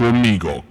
conmigo.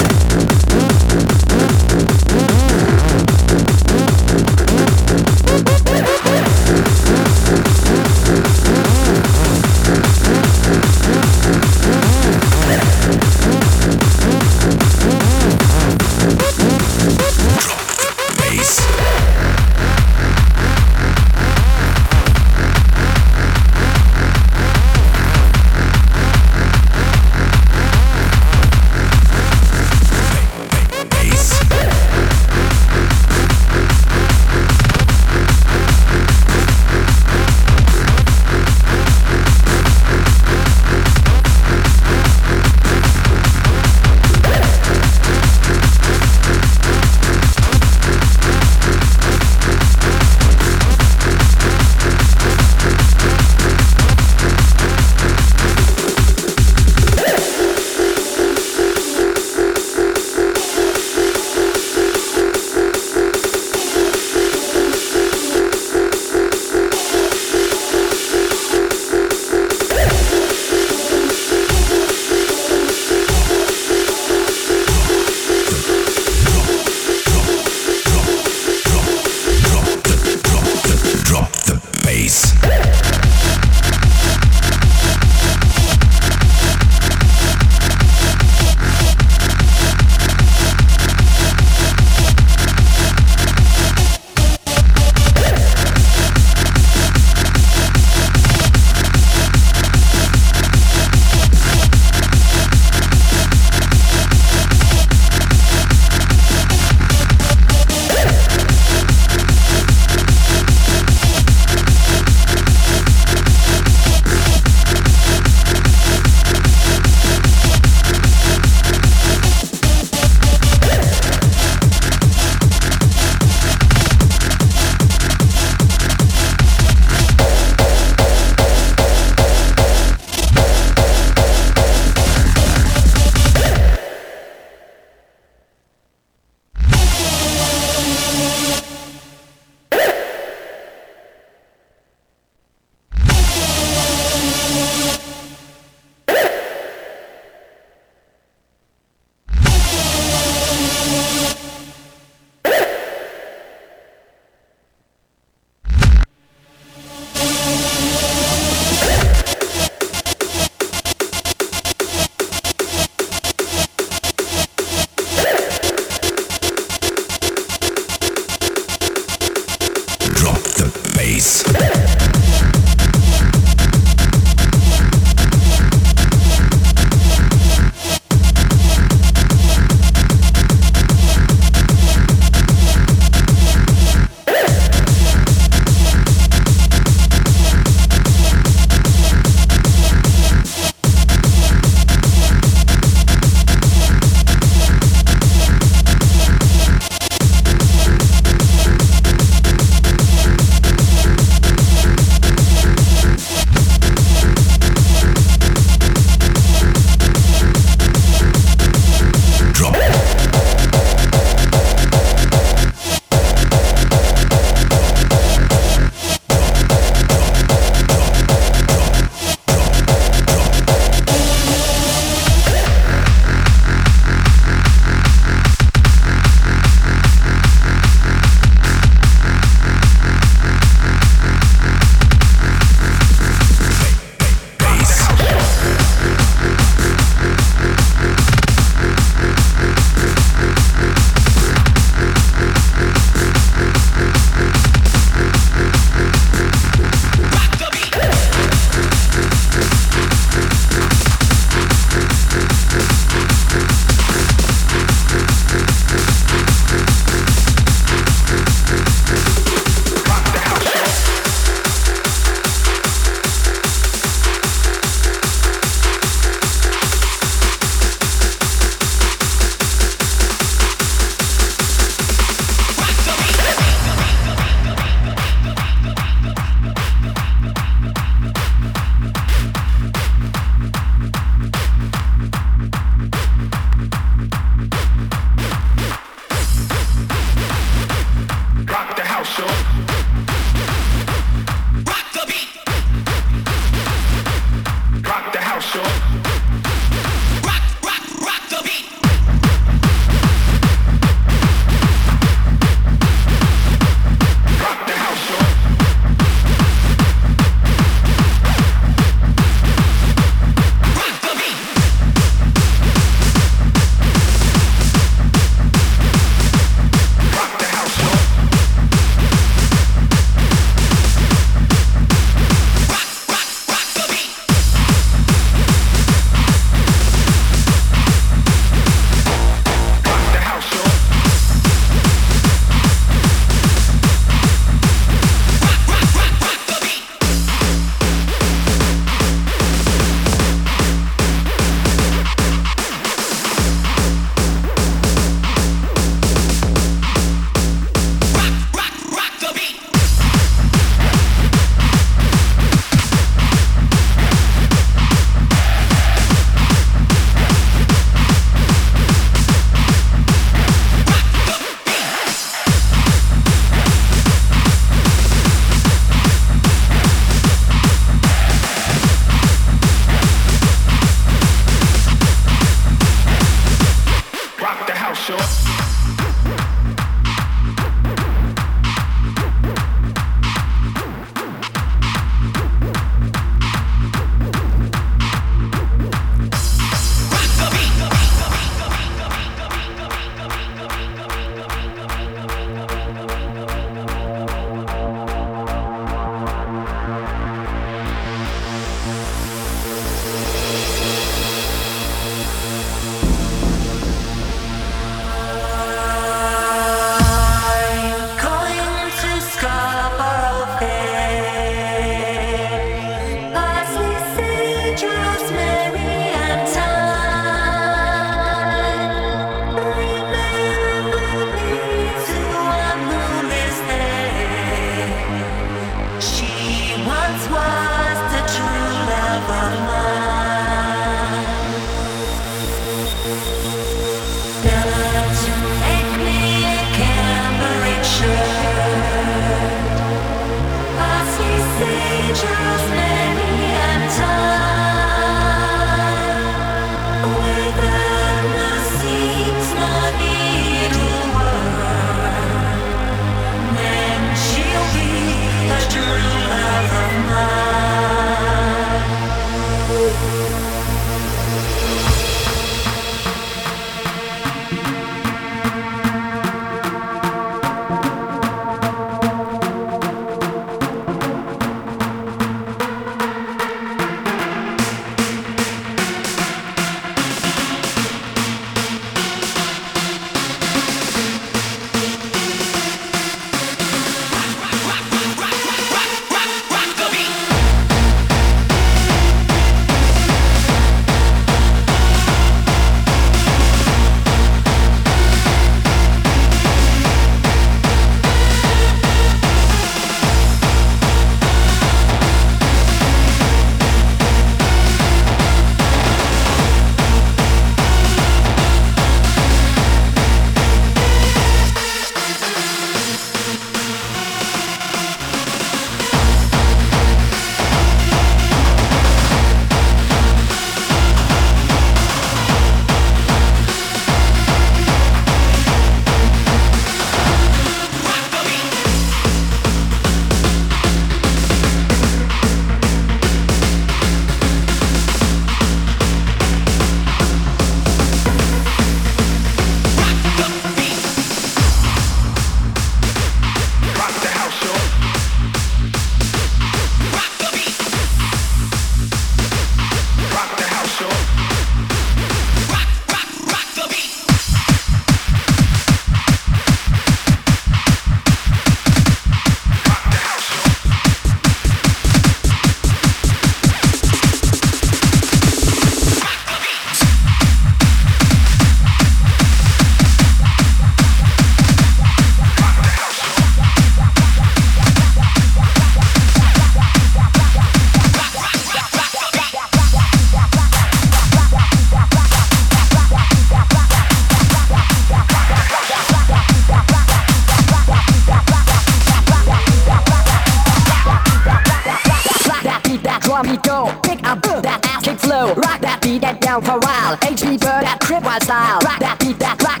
me go Pick up that ass kick flow. Rock that beat that down for a while HB bird that crib wild style. Rock that beat that rock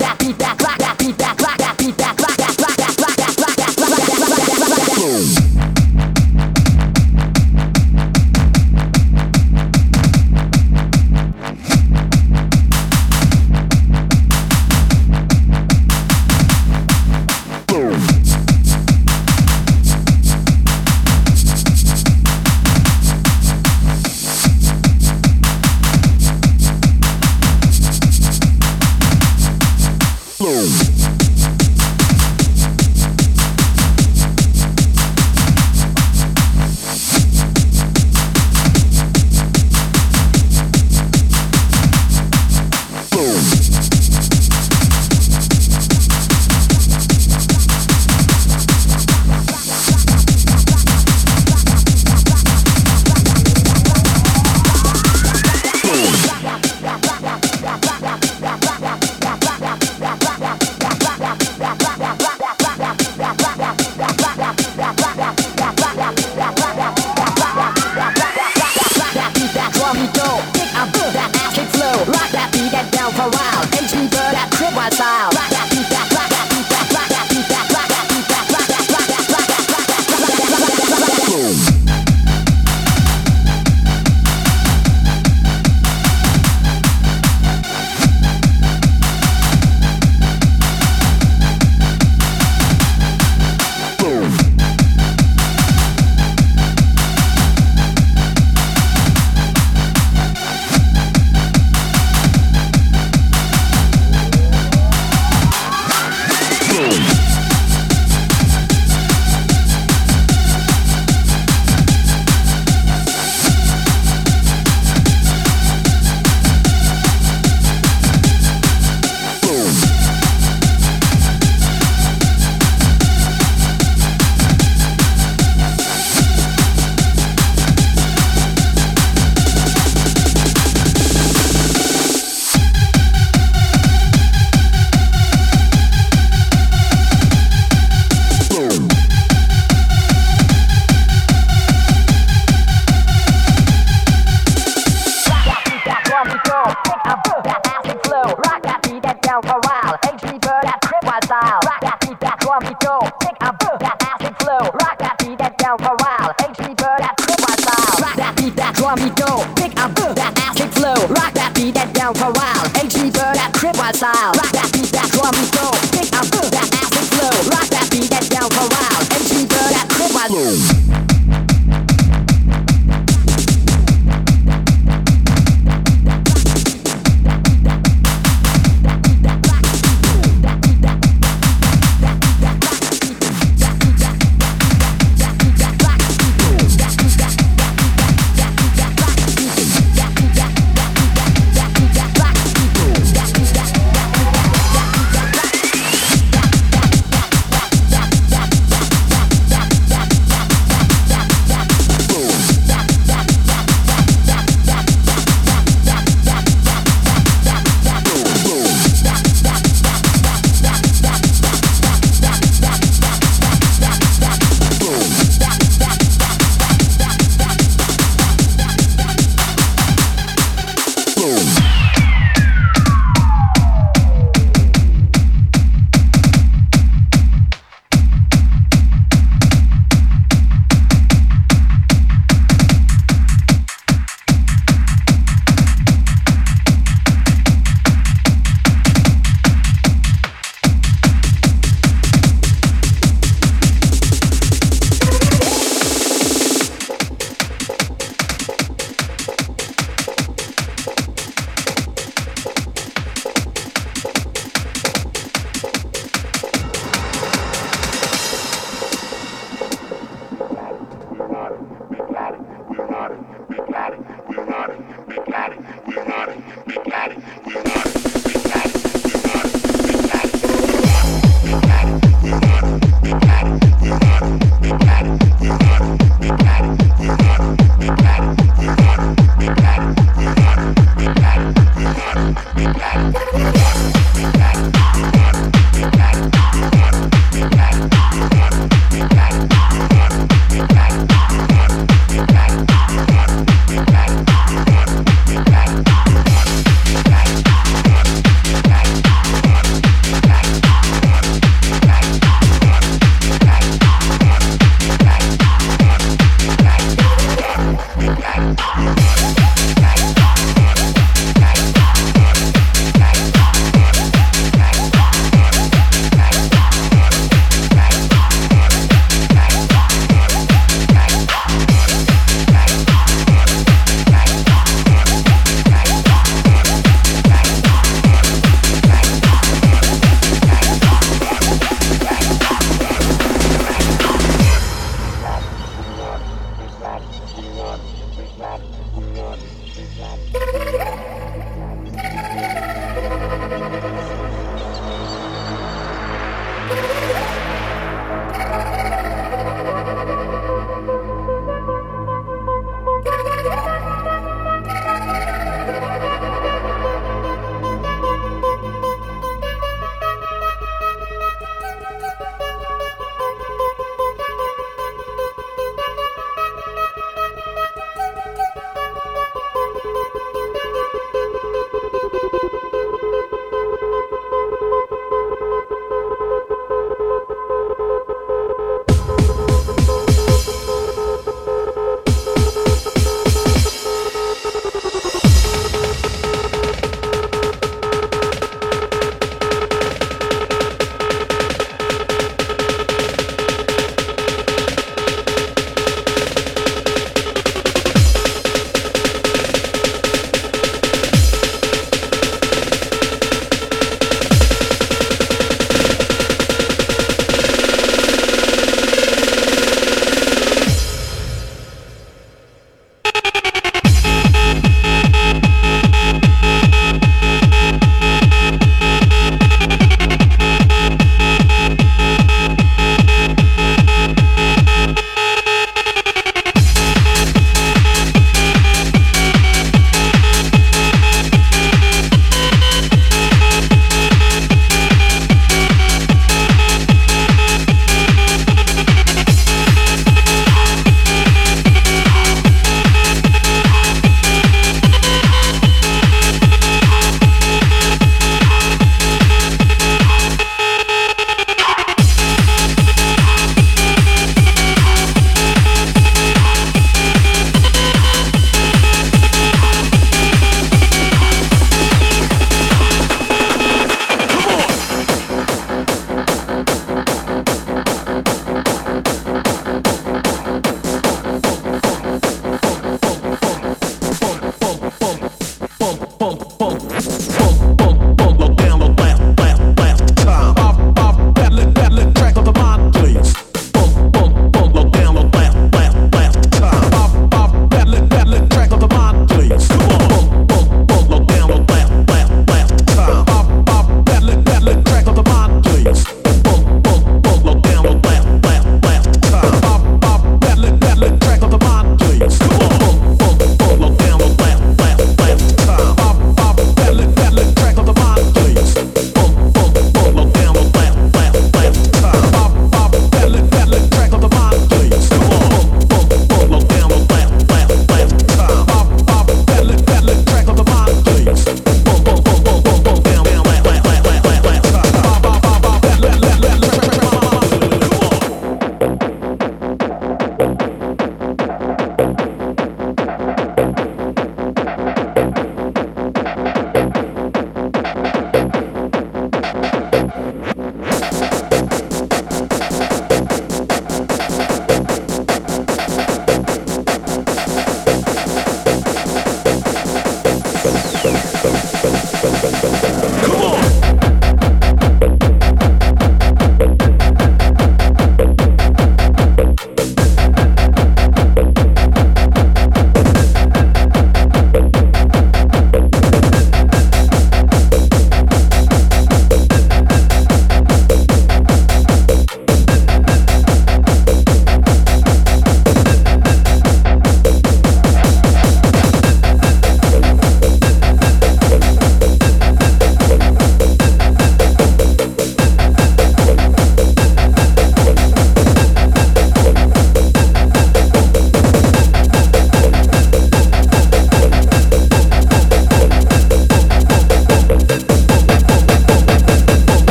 style.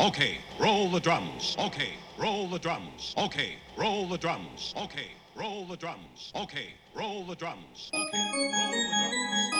Okay, roll the drums. Okay, roll the drums. Okay, roll the drums. Okay, roll the drums. Okay, roll the drums. Okay, roll the drums.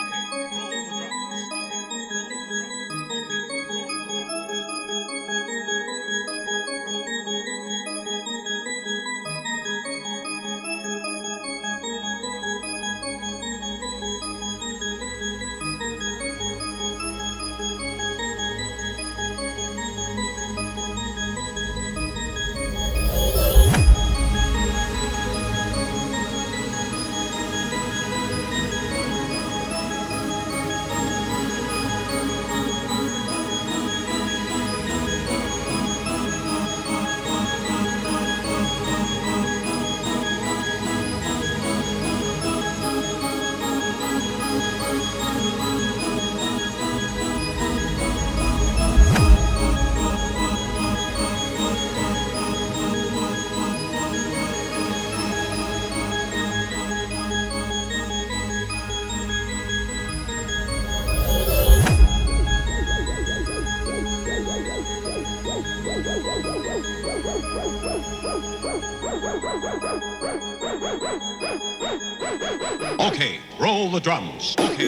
The drums. Okay,